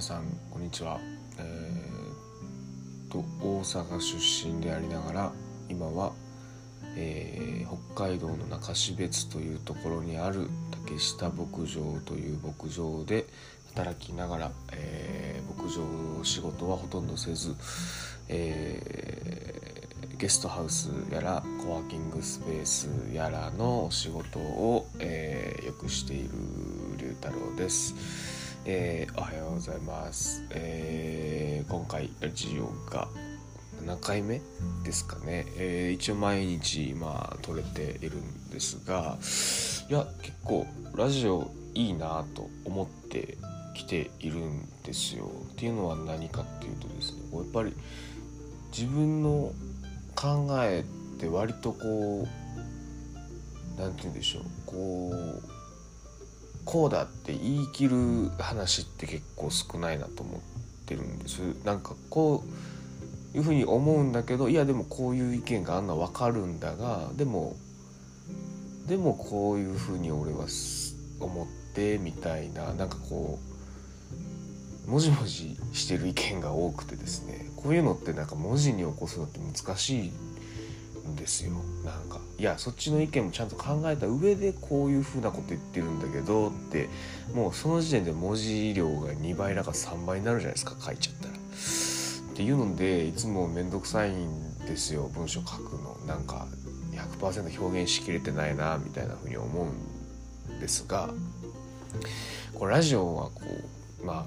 皆さんこんにちはえー、と大阪出身でありながら今は、えー、北海道の中標津というところにある竹下牧場という牧場で働きながら、えー、牧場仕事はほとんどせず、えー、ゲストハウスやらコワーキングスペースやらのお仕事を、えー、よくしている龍太郎です。えー、おはようございます、えー、今回ラジオが7回目ですかね、えー、一応毎日今撮れているんですがいや結構ラジオいいなと思ってきているんですよ。っていうのは何かっていうとですねやっぱり自分の考えって割とこう何て言うんでしょう。こうこうだって言い切る話って結構少ないなと思ってるんです。なんかこういうふうに思うんだけどいやでもこういう意見があんな分かるんだがでもでもこういうふうに俺は思ってみたいななんかこうもじもじしてる意見が多くてですね。こういうのってなんか文字に起こすのって難しいんですよ。なんか。いやそっちの意見もちゃんと考えた上でこういうふうなこと言ってるんだけどってもうその時点で文字量が2倍だか3倍になるじゃないですか書いちゃったら。っていうのでいつも面倒くさいんですよ文章書くの。なんか100%表現しきれてないなみたいなふうに思うんですがこれラジオはこうまあ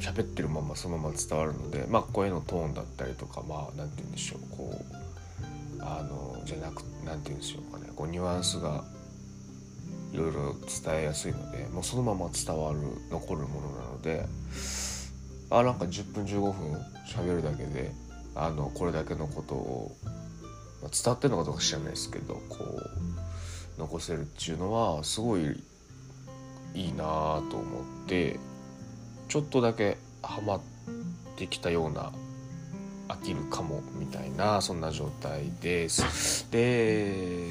喋ってるままそのまま伝わるのでまあ声のトーンだったりとかまあ何て言うんでしょうこうあのじゃなく何て言うんでしょうかね。こうニュアンスがいろいろ伝えやすいのでもうそのまま伝わる残るものなのであなんか10分15分喋るだけであのこれだけのことを、まあ、伝わってるのかどうか知らないですけどこう残せるっていうのはすごいいいなと思ってちょっとだけハマってきたような飽きるかもみたいなそんな状態です。で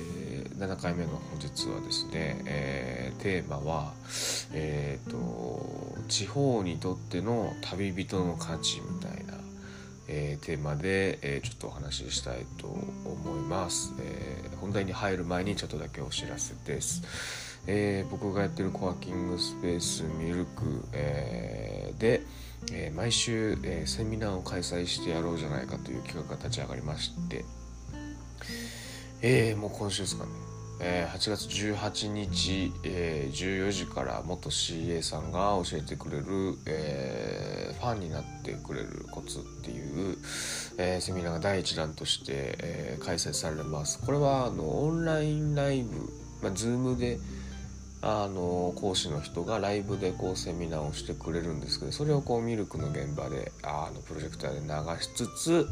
7回目の本日はですね、えー、テーマはえっ、ー、と地方にとっての旅人の価値みたいな、えー、テーマで、えちょっとお話ししたいと思います、え本題に入る前にちょっとだけお知らせです。え、僕がやってるコワーキングスペースミルク、え、で、えー、毎週、えセミナーを開催してやろうじゃないかという企画が立ち上がりまして、えもう今週ですかね、え8月18日、え14時から元 CA さんが教えてくれる、えファンになってくれるコツっていう、えセミナーが第1弾として、え開催されます。これはあのオンラインライブ、まあ、Zoom で、あの講師の人がライブでこうセミナーをしてくれるんですけどそれをこうミルクの現場であのプロジェクターで流しつつ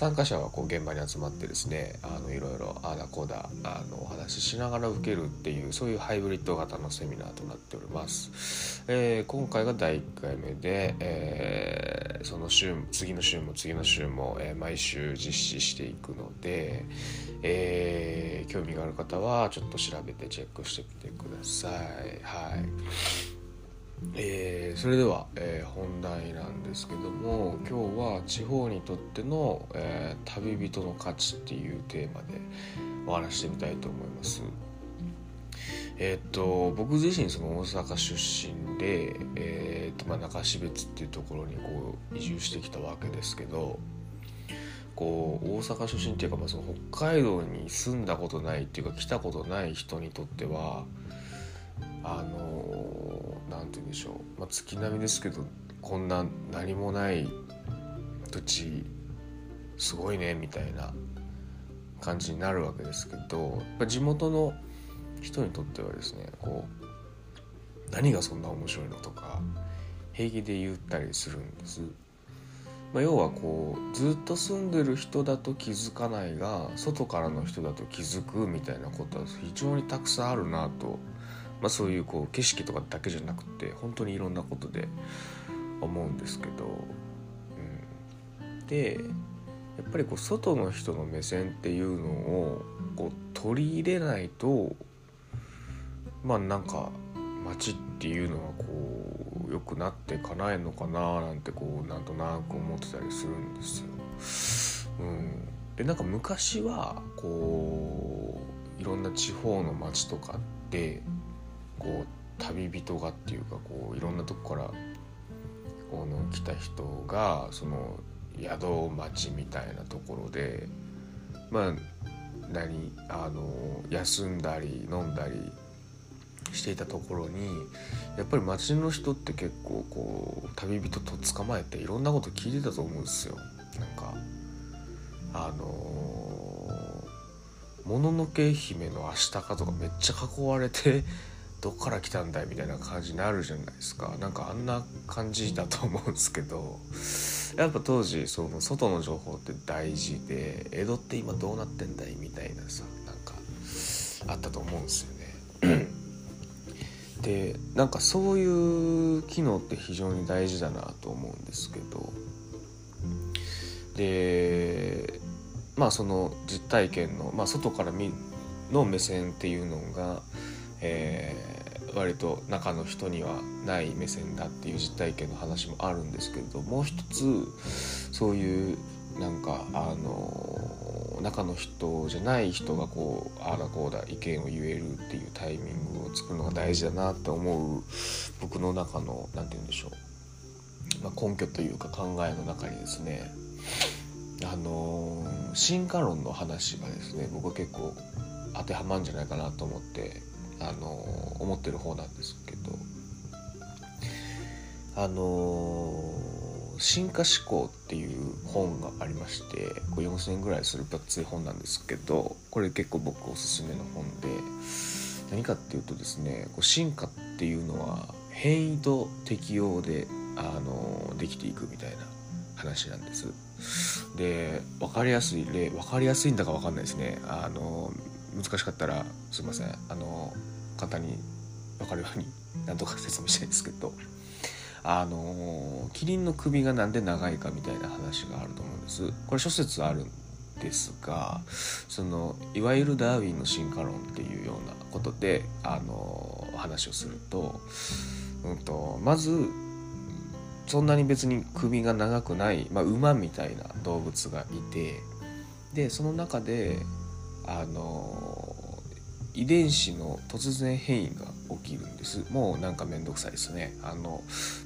参加者はこう現場に集まってですねあのいろいろあだこうだあのお話ししながら受けるっていうそういうハイブリッド型のセミナーとなっております、えー、今回が第1回目で、えー、その週次の週も次の週も、えー、毎週実施していくので、えー、興味がある方はちょっと調べてチェックしてみてください。はい。えー、それでは、えー、本題なんですけども今日は地方にとっての、えー、旅人の価値っていうテーマでお話してみたいと思います。えっと僕自身その大阪出身で、えーとまあ、中標津っていうところにこう移住してきたわけですけどこう大阪出身っていうか、まあ、その北海道に住んだことないっていうか来たことない人にとってはあでしょう、まあ、月並みですけどこんな何もない土地すごいねみたいな感じになるわけですけどやっぱ地元の人にとってはですねこう何がそんな面白いのとか平気で言ったりするんです。まあ、要はこうずっと住んでる人だと気づかないが外からの人だと気づくみたいなことは非常にたくさんあるなと、まあ、そういうこう景色とかだけじゃなくて本当にいろんなことで思うんですけど、うん、でやっぱりこう外の人の目線っていうのをこう取り入れないとまあなんか街っていうのはこうう良くなってかないのかななんてこうなんとなく思ってたりするんですよ。うん、でなんか昔はこういろんな地方の町とかでこう旅人がっていうかこういろんなとこからこの来た人がその宿町みたいなところでまあ何あの休んだり飲んだりしていたところにやっぱり町の人って結構こう旅人と捕まえていろんなこと聞いてたと思うんですよ。なんかあのもののけ姫のアシタカとかめっちゃ囲われてどっから来たんだいみたいな感じになるじゃないですか。なんかあんな感じだと思うんですけど。やっぱ当時その外の情報って大事で江戸って今どうなってんだいみたいなさなんかあったと思うんですよね。でなんかそういう機能って非常に大事だなと思うんですけど。でまあその実体験の、まあ、外から見の目線っていうのが、え、割と中の人にはない目線だっていう実体験の話もあるんですけれどもう一つそういうなんかあの中の人じゃない人がこうああだこうだ意見を言えるっていうタイミングを作るのが大事だなって思う僕の中の何て言うんでしょう、まあ、根拠というか考えの中にですねあの進化論の話がですね僕は結構当てはまるんじゃないかなと思ってあの思ってる方なんですけどあの進化思考っていう本がありましてこれ4000円ぐらいする分厚い本なんですけどこれ結構僕おすすめの本で何かっていうとですねこう進化っていうのは変異と適応であのできていくみたいな話なんです。で分かりやすい例分かりやすいんだか分かんないですね。あの難しかったらすいません。あの簡単に分かるようになんとか説明したいんですけど。あのキリンの首がなんで長いかみたいな話があると思うんです。これ諸説あるんですがそのいわゆるダーウィンの進化論っていうようなことであの話をすると,、うんと、まずそんなに別に首が長くない、まあ、馬みたいな動物がいてでその中であの遺伝子の突然変異が起きるんです。もうなんかめんどくさいですね。あの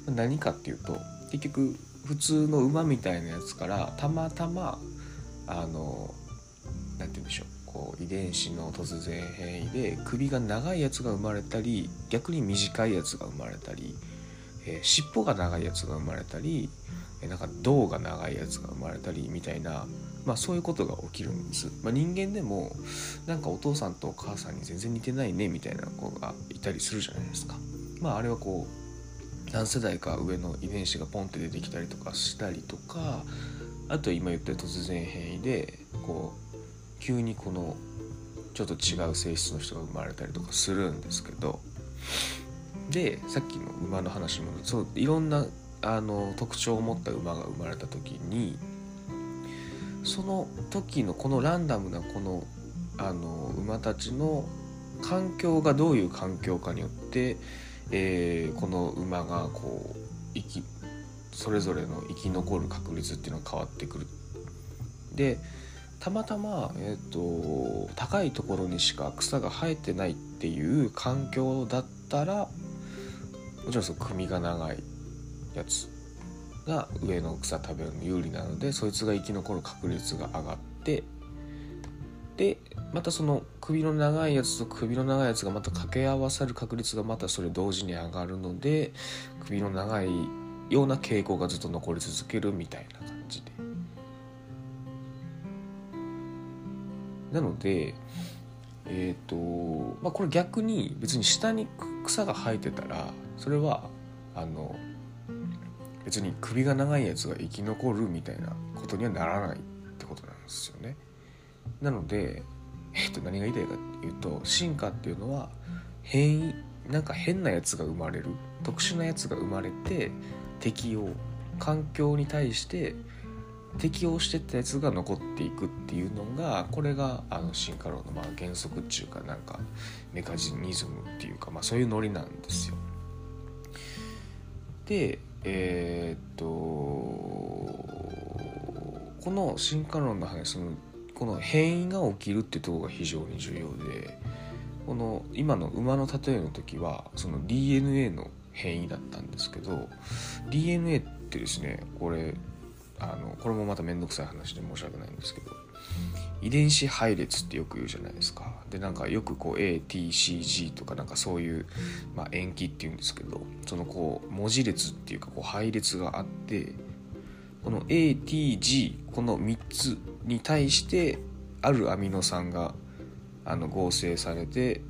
何かっていうと結局普通の馬みたいなやつからたまたまあの何て言うんでしょう。こう遺伝子の突然変異で首が長いやつが生まれたり逆に短いやつが生まれたり、えー、尻尾が長いやつが生まれたり、えー、なんか胴が長いやつが生まれたりみたいなまあ、そういうことが起きるんです、まあ、人間でもなんかお父さんとお母さんに全然似てないねみたいな子がいたりするじゃないですか。まああれはこう何世代か上の遺伝子がポンって出てきたりとかしたりとかあと今言った突然変異でこう急にこのちょっと違う性質の人が生まれたりとかするんですけどでさっきの馬の話もそういろんなあの特徴を持った馬が生まれた時にその時のこのランダムなこのあの馬たちの環境がどういう環境かによって、えー、この馬がこう生きそれぞれの生き残る確率っていうのが変わってくる。でたまたま、えーと、高いところにしか草が生えてないっていう環境だったらもちろんその首が長いやつが上の草食べるの有利なのでそいつが生き残る確率が上がってでまたその首の長いやつと首の長いやつがまた掛け合わさる確率がまたそれ同時に上がるので首の長いような傾向がずっと残り続けるみたいな感じで。なのでえっ、ー、とまあこれ逆に別に下に草が生えてたらそれはあの別に首が長いやつが生き残るみたいなことにはならないってことなんですよね。なので、えっと、何が言いたいかっていうと進化っていうのは変異なんか変なやつが生まれる特殊なやつが生まれて適応環境に対して適応してったやつが残っていくっていうのがこれがあの進化論のまあ原則っていうかなんかメカジニズムっていうかまあそういうノリなんですよ。でえー、っとこの進化論の話そのこの変異が起きるってとこが非常に重要でこの今の馬の例えの時はその DNA の変異だったんですけど DNA ってですねこれあのこれもまた面倒くさい話で申し訳ないんですけど遺伝子配列ってよく言うじゃないですか。でなんかよくこう ATCG とかなんかそういう、まあ、延期っていうんですけどそのこう文字列っていうかこう配列があってこの ATG この3つに対してあるアミノ酸があの合成されて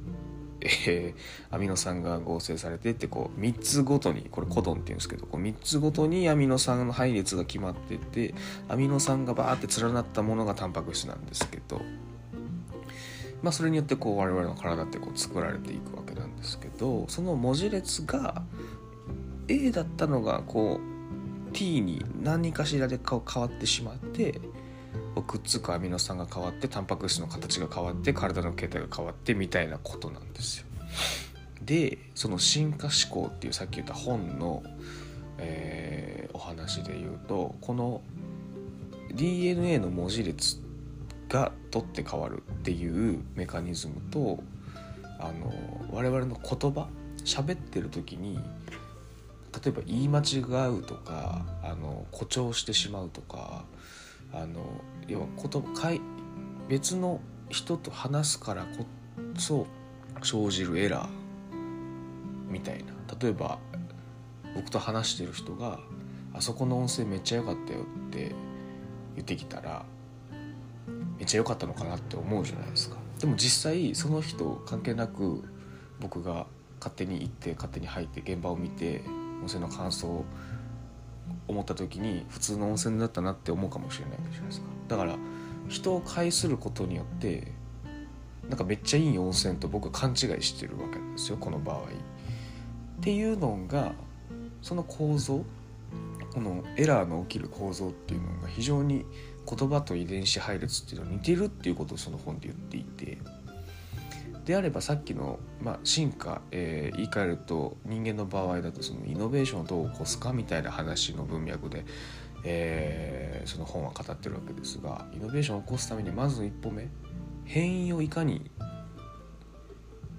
えー、アミノ酸が合成されてってこう3つごとにこれコドンっていうんですけどこう3つごとにアミノ酸の配列が決まっててアミノ酸がバーって連なったものがタンパク質なんですけどまあそれによってこう我々の体ってこう作られていくわけなんですけどその文字列が A だったのがこう T に何かしらで変わってしまってくっつくアミノ酸が変わってタンパク質の形が変わって体の形態が変わってみたいなことなんですよ。でその進化思考っていうさっき言った本の、えー、お話で言うとこの DNA の文字列が取って変わるっていうメカニズムとあの我々の言葉喋ってる時に例えば言い間違うとかあの誇張してしまうとかあの要はことかい別の人と話すからこそ生じるエラーみたいな。例えば僕と話してる人が「あそこの音声めっちゃ良かったよ」って言ってきたらめっちゃ良かったのかなって思うじゃないですか。でも実際その人関係なく僕が勝手に行って勝手に入って現場を見て音声の感想を思った時に普通の温泉だったなって思うかもしれないじゃないですかだから人を介することによってなんかめっちゃいい温泉と僕は勘違いしてるわけですよこの場合。っていうのがその構造このエラーの起きる構造っていうのが非常に言葉と遺伝子配列っていうのは似てるっていうことをその本で言っていてであればさっきの、まあ、進化、えー、言い換えると人間の場合だとそのイノベーションをどう起こすかみたいな話の文脈で、えー、その本は語ってるわけですがイノベーションを起こすためにまず一歩目変異をいかに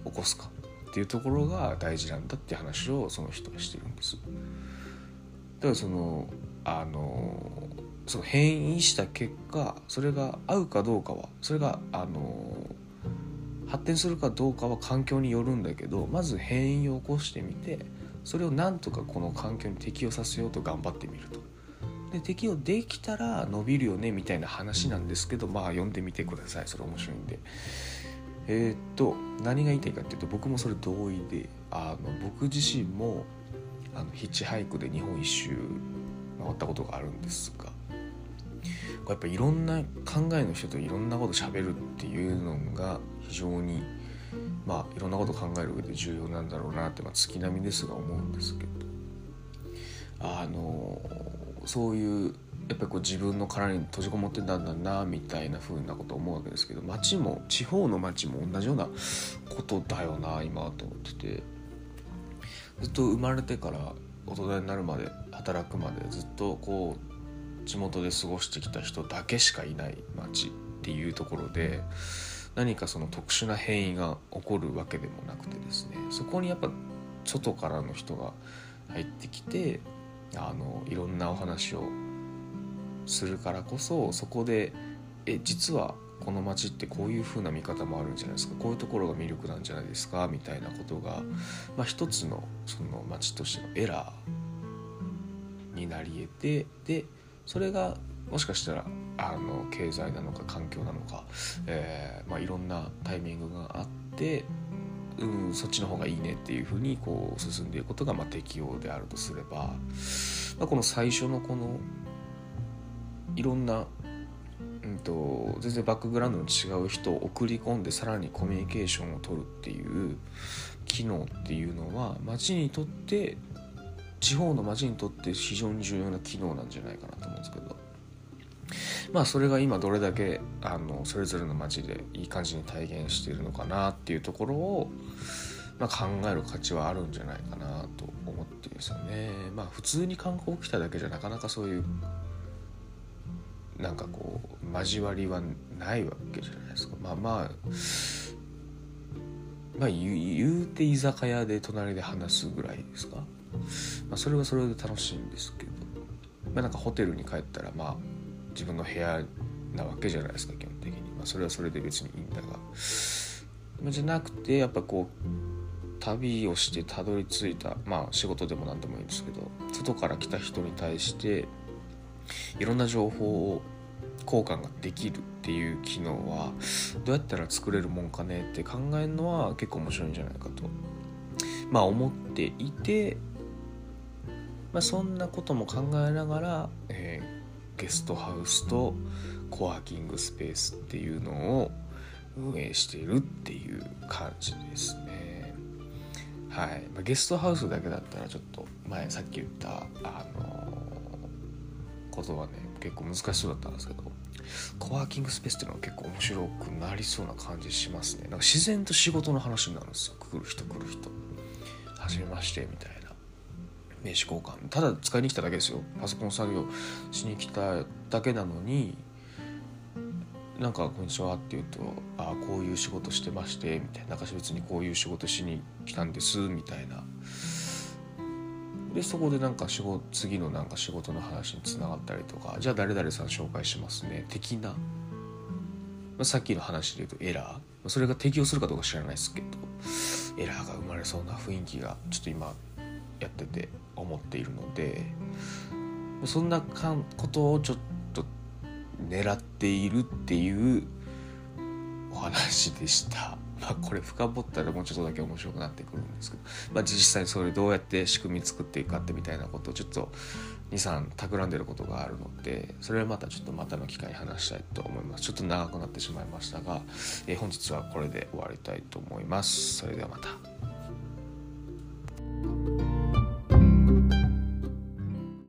起こすかっていうところが大事なんだっていう話をその人はしてるんです。だからそのあのその変異した結果それが合うかどうかはそれがあの発展するかどうかは環境によるんだけどまず変異を起こしてみてそれをなんとかこの環境に適応させようと頑張ってみると。で適応できたら伸びるよねみたいな話なんですけどまあ読んでみてくださいそれ面白いんで。えー、っと何が言いたいかっていうと僕もそれ同意であの僕自身もあのヒッチハイクで日本一周回ったことがあるんですがやっぱいろんな考えの人といろんなこと喋るっていうのが非常にまあいろんなこと考える上で重要なんだろうなって、まあ、月並みですが思うんですけど。あのそういうやっぱりこう自分の殻に閉じこもってたんだなみたいな風なこと思うわけですけど町も地方の町も同じようなことだよな今と思ってて。ずっと生まれてから大人になるまで働くまでずっとこう地元で過ごしてきた人だけしかいない町っていうところで何かその特殊な変異が起こるわけでもなくてですねそこにやっぱ外からの人が入ってきてあのいろんなお話をするからこそそこでえ実はこの街ってこういう風な見方もあるんじゃないですかこういうところが魅力なんじゃないですかみたいなことが、まあ、一つのその街としてのエラーになり得てでそれがもしかしたらあの経済なのか環境なのか、えーまあ、いろんなタイミングがあってうん、そっちの方がいいねっていうふうにこう進んでいくことがまあ適応であるとすれば、まあ、この最初のこのいろんな、うんと、全然バックグラウンドの違う人を送り込んでさらにコミュニケーションを取るっていう機能っていうのは町にとって地方の町にとって非常に重要な機能なんじゃないかなと思うんですけどまあそれが今どれだけあのそれぞれの街でいい感じに体現しているのかなっていうところを、まあ、考える価値はあるんじゃないかなと思ってですよね。まあ普通に観光来ただけじゃなかなかそういうなんかこう交わりはないわけじゃないですか。まあまあまあ言うて居酒屋で隣で話すぐらいですか、まあ、それはそれで楽しいんですけど。まあなんかホテルに帰ったらまあ自分の部屋なわけじゃないですか基本的に、まあ、それはそれで別にいいんだが、じゃなくてやっぱこう旅をしてたどり着いた。まあ仕事でも何でもいいんですけど外から来た人に対していろんな情報を交換ができるっていう機能はどうやったら作れるもんかねって考えるのは結構面白いんじゃないかと。まあ思っていて、まあ、そんなことも考えながら、えー、ゲストハウスとコワーキングスペースっていうのを運営しているっていう感じですね。はい、ま、ゲストハウスだけだったらちょっと前さっき言ったあのことはね結構難しそうだったんですけどコワーキングスペースっていうのは結構面白くなりそうな感じしますね。なんか自然と仕事の話になるんですよ。来る人来る人。はじめましてみたいな。名刺交換。ただ使いに来ただけですよ。パソコン作業しに来ただけなのになんか「こんにちは」って言うと「ああこういう仕事してまして」みたいな「なんか別にこういう仕事しに来たんです」みたいな。でそこでなんか仕事次のなんか仕事の話につながったりとかじゃあ誰々さん紹介しますね的な、まあ、さっきの話で言うとエラー。それが適用するかどうか知らないですけどエラーが生まれそうな雰囲気がちょっと今やってて思っているのでそんなかんことをちょっと狙っているっていうお話でした。まあ、これ深掘ったらもうちょっとだけ面白くなってくるんですけど、まあ、実際にそれどうやって仕組み作っていくかってみたいなことをちょっと23企んでることがあるのでそれはまたちょっとまたの機会に話したいと思います。ちょっと長くなってしまいましたが、えー、本日はこれで終わりたいと思います。それではまた。